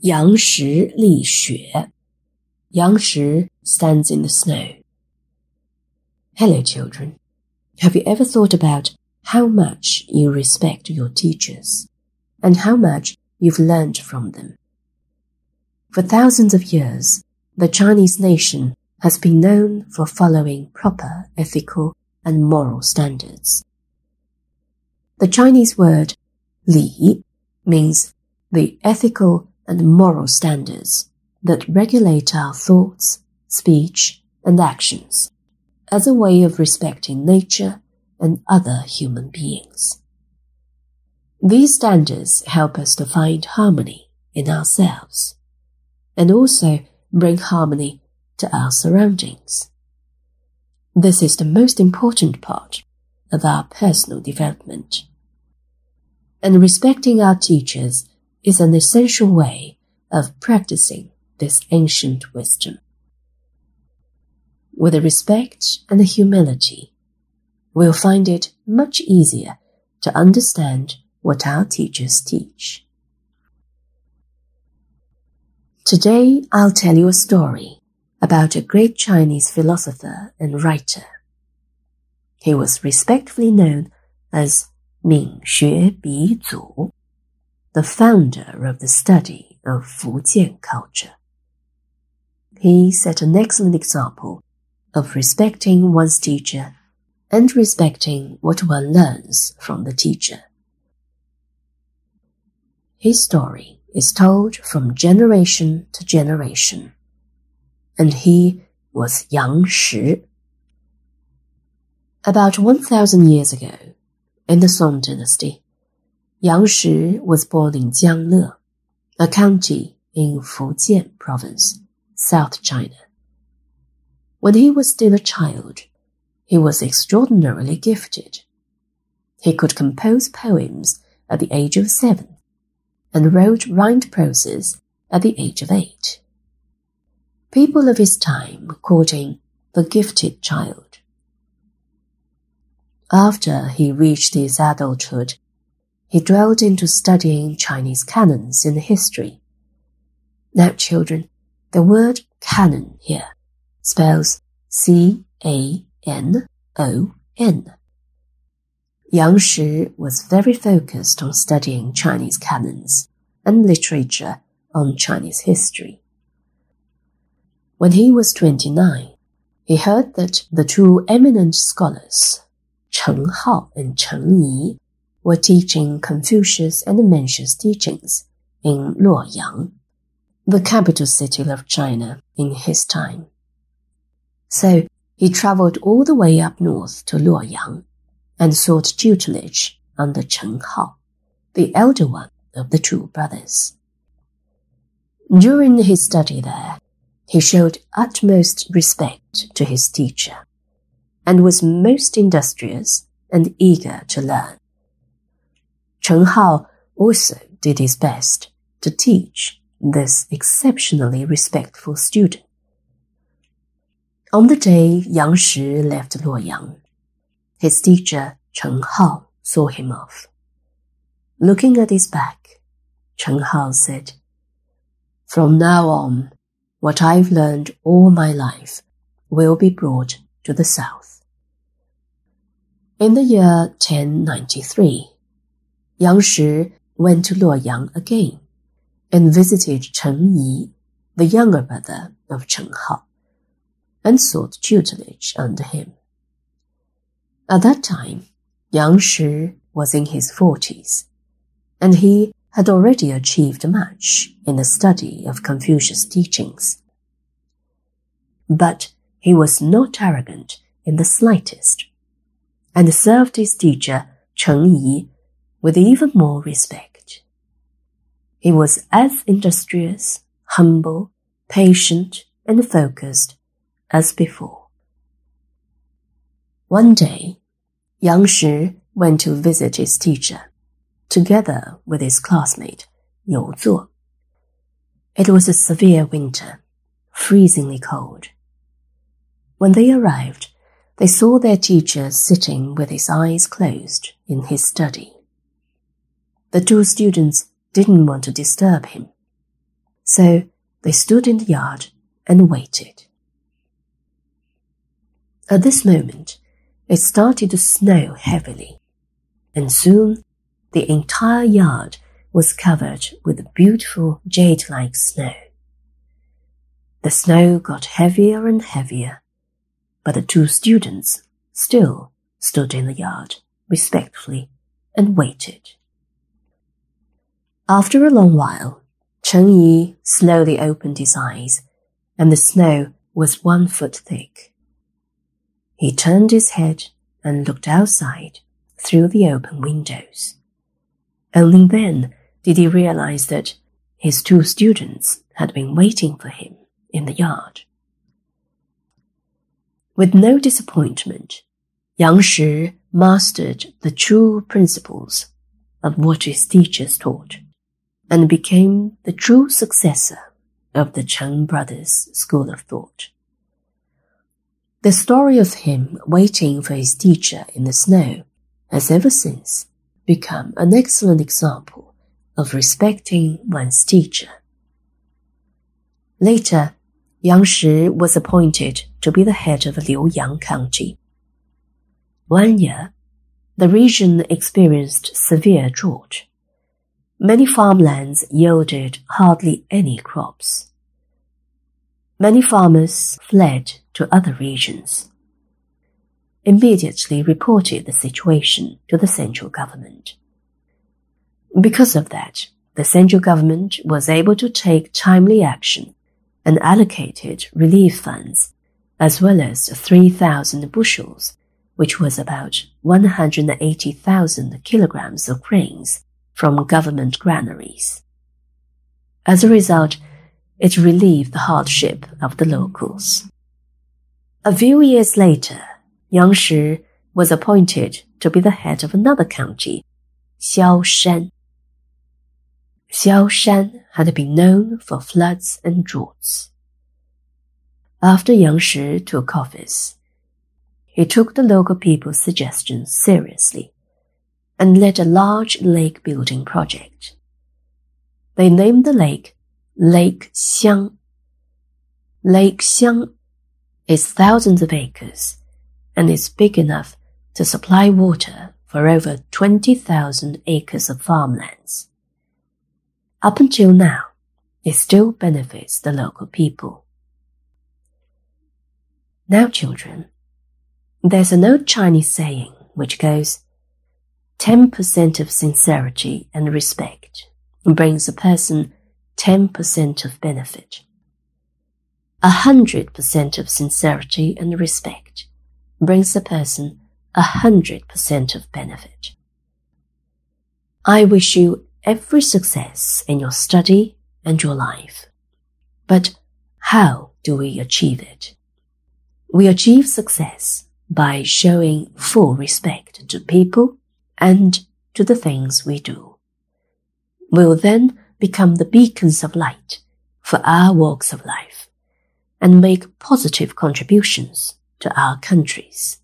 杨石立雪. Yangshi stands in the snow. Hello, children. Have you ever thought about how much you respect your teachers and how much you've learned from them? For thousands of years, the Chinese nation has been known for following proper ethical and moral standards. The Chinese word li means the ethical and moral standards that regulate our thoughts, speech, and actions as a way of respecting nature and other human beings. These standards help us to find harmony in ourselves and also bring harmony to our surroundings. This is the most important part of our personal development. And respecting our teachers is an essential way of practicing this ancient wisdom. With respect and humility, we'll find it much easier to understand what our teachers teach. Today, I'll tell you a story about a great Chinese philosopher and writer. He was respectfully known as Ming Xue Bi Zu, the founder of the study of Fujian culture. He set an excellent example of respecting one's teacher and respecting what one learns from the teacher. His story is told from generation to generation, and he was Yang Shi. About 1,000 years ago, in the Song dynasty, Yang Shi was born in Jiangle, a county in Fujian province, South China. When he was still a child, he was extraordinarily gifted. He could compose poems at the age of seven and wrote rhymed proses at the age of eight. People of his time called him the gifted child. After he reached his adulthood, he dwelled into studying Chinese canons in history. Now, children, the word canon here spells C A N O N. Yang Shi was very focused on studying Chinese canons and literature on Chinese history. When he was 29, he heard that the two eminent scholars, Cheng Hao and Cheng Yi, were teaching Confucius and Mencius teachings in Luoyang, the capital city of China in his time. So he traveled all the way up north to Luoyang and sought tutelage under Cheng Hao, the elder one of the two brothers. During his study there, he showed utmost respect to his teacher and was most industrious and eager to learn. Cheng Hao also did his best to teach this exceptionally respectful student. On the day Yang Shi left Luoyang, his teacher Cheng Hao saw him off. Looking at his back, Cheng Hao said, From now on, what I've learned all my life will be brought to the south. In the year 1093, Yang Shi went to Luoyang again and visited Cheng Yi, the younger brother of Cheng Hao and sought tutelage under him. At that time, Yang Shi was in his forties, and he had already achieved much in the study of Confucius' teachings. But he was not arrogant in the slightest, and served his teacher Cheng Yi with even more respect. He was as industrious, humble, patient, and focused as before. One day, Yang Shi went to visit his teacher, together with his classmate, You Zuo. It was a severe winter, freezingly cold. When they arrived, they saw their teacher sitting with his eyes closed in his study. The two students didn't want to disturb him, So they stood in the yard and waited. At this moment, it started to snow heavily, and soon the entire yard was covered with beautiful jade-like snow. The snow got heavier and heavier, but the two students still stood in the yard respectfully and waited. After a long while, Cheng Yi slowly opened his eyes, and the snow was one foot thick. He turned his head and looked outside through the open windows. Only then did he realize that his two students had been waiting for him in the yard. With no disappointment, Yang Shi mastered the true principles of what his teachers taught and became the true successor of the Cheng brothers' school of thought. The story of him waiting for his teacher in the snow has ever since become an excellent example of respecting one's teacher. Later, Yang Shi was appointed to be the head of Liuyang County. One year, the region experienced severe drought many farmlands yielded hardly any crops. Many farmers fled to other regions, immediately reported the situation to the central government. Because of that, the central government was able to take timely action and allocated relief funds as well as 3,000 bushels, which was about 180,000 kilograms of grains from government granaries. As a result, it relieved the hardship of the locals. A few years later, Yang Shi was appointed to be the head of another county, Xiaoshan. Xiaoshan had been known for floods and droughts. After Yang Shi took office, he took the local people's suggestions seriously and led a large lake building project. They named the lake Lake Xiang. Lake Xiang is thousands of acres and is big enough to supply water for over 20,000 acres of farmlands. Up until now, it still benefits the local people. Now, children, there's an old Chinese saying which goes, 10% of sincerity and respect brings a person 10% of benefit. 100% of sincerity and respect brings a person 100% of benefit. I wish you every success in your study and your life. But how do we achieve it? We achieve success by showing full respect to people and to the things we do. We'll then become the beacons of light for our walks of life and make positive contributions to our countries.